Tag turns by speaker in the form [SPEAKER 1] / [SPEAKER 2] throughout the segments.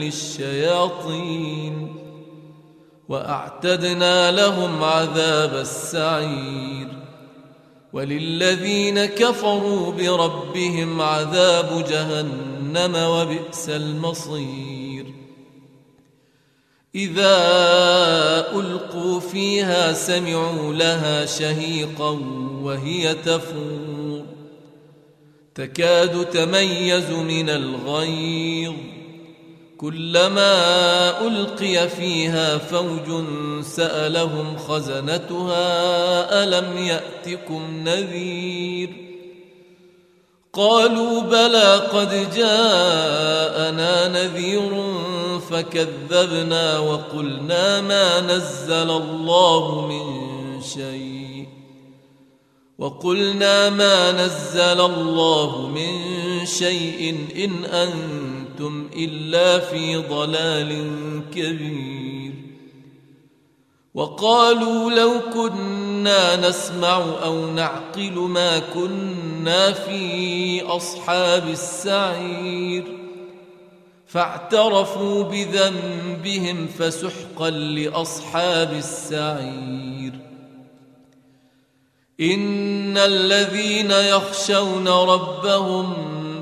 [SPEAKER 1] للشياطين وأعتدنا لهم عذاب السعير وللذين كفروا بربهم عذاب جهنم وبئس المصير إذا ألقوا فيها سمعوا لها شهيقا وهي تفور تكاد تميز من الغيظ كلما ألقي فيها فوج سألهم خزنتها ألم يأتكم نذير؟ قالوا بلى قد جاءنا نذير فكذبنا وقلنا ما نزل الله من شيء. وقلنا ما نزل الله من شيء إن أنتم إلا في ضلال كبير. وقالوا لو كنا نسمع أو نعقل ما كنا في أصحاب السعير. فاعترفوا بذنبهم فسحقا لأصحاب السعير. إن الذين يخشون ربهم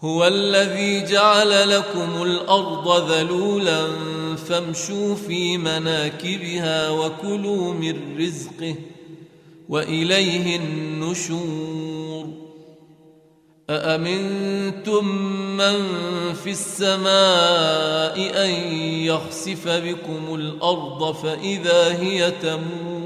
[SPEAKER 1] هو الذي جعل لكم الأرض ذلولا فامشوا في مناكبها وكلوا من رزقه وإليه النشور. أأمنتم من في السماء أن يخسف بكم الأرض فإذا هي تمور؟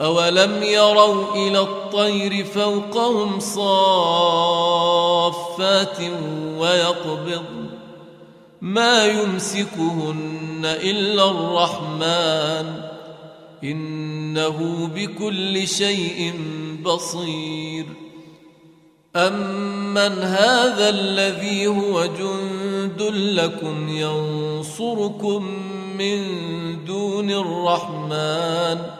[SPEAKER 1] أولم يروا إلى الطير فوقهم صافات ويقبض ما يمسكهن إلا الرحمن إنه بكل شيء بصير امن هذا الذي هو جند لكم ينصركم من دون الرحمن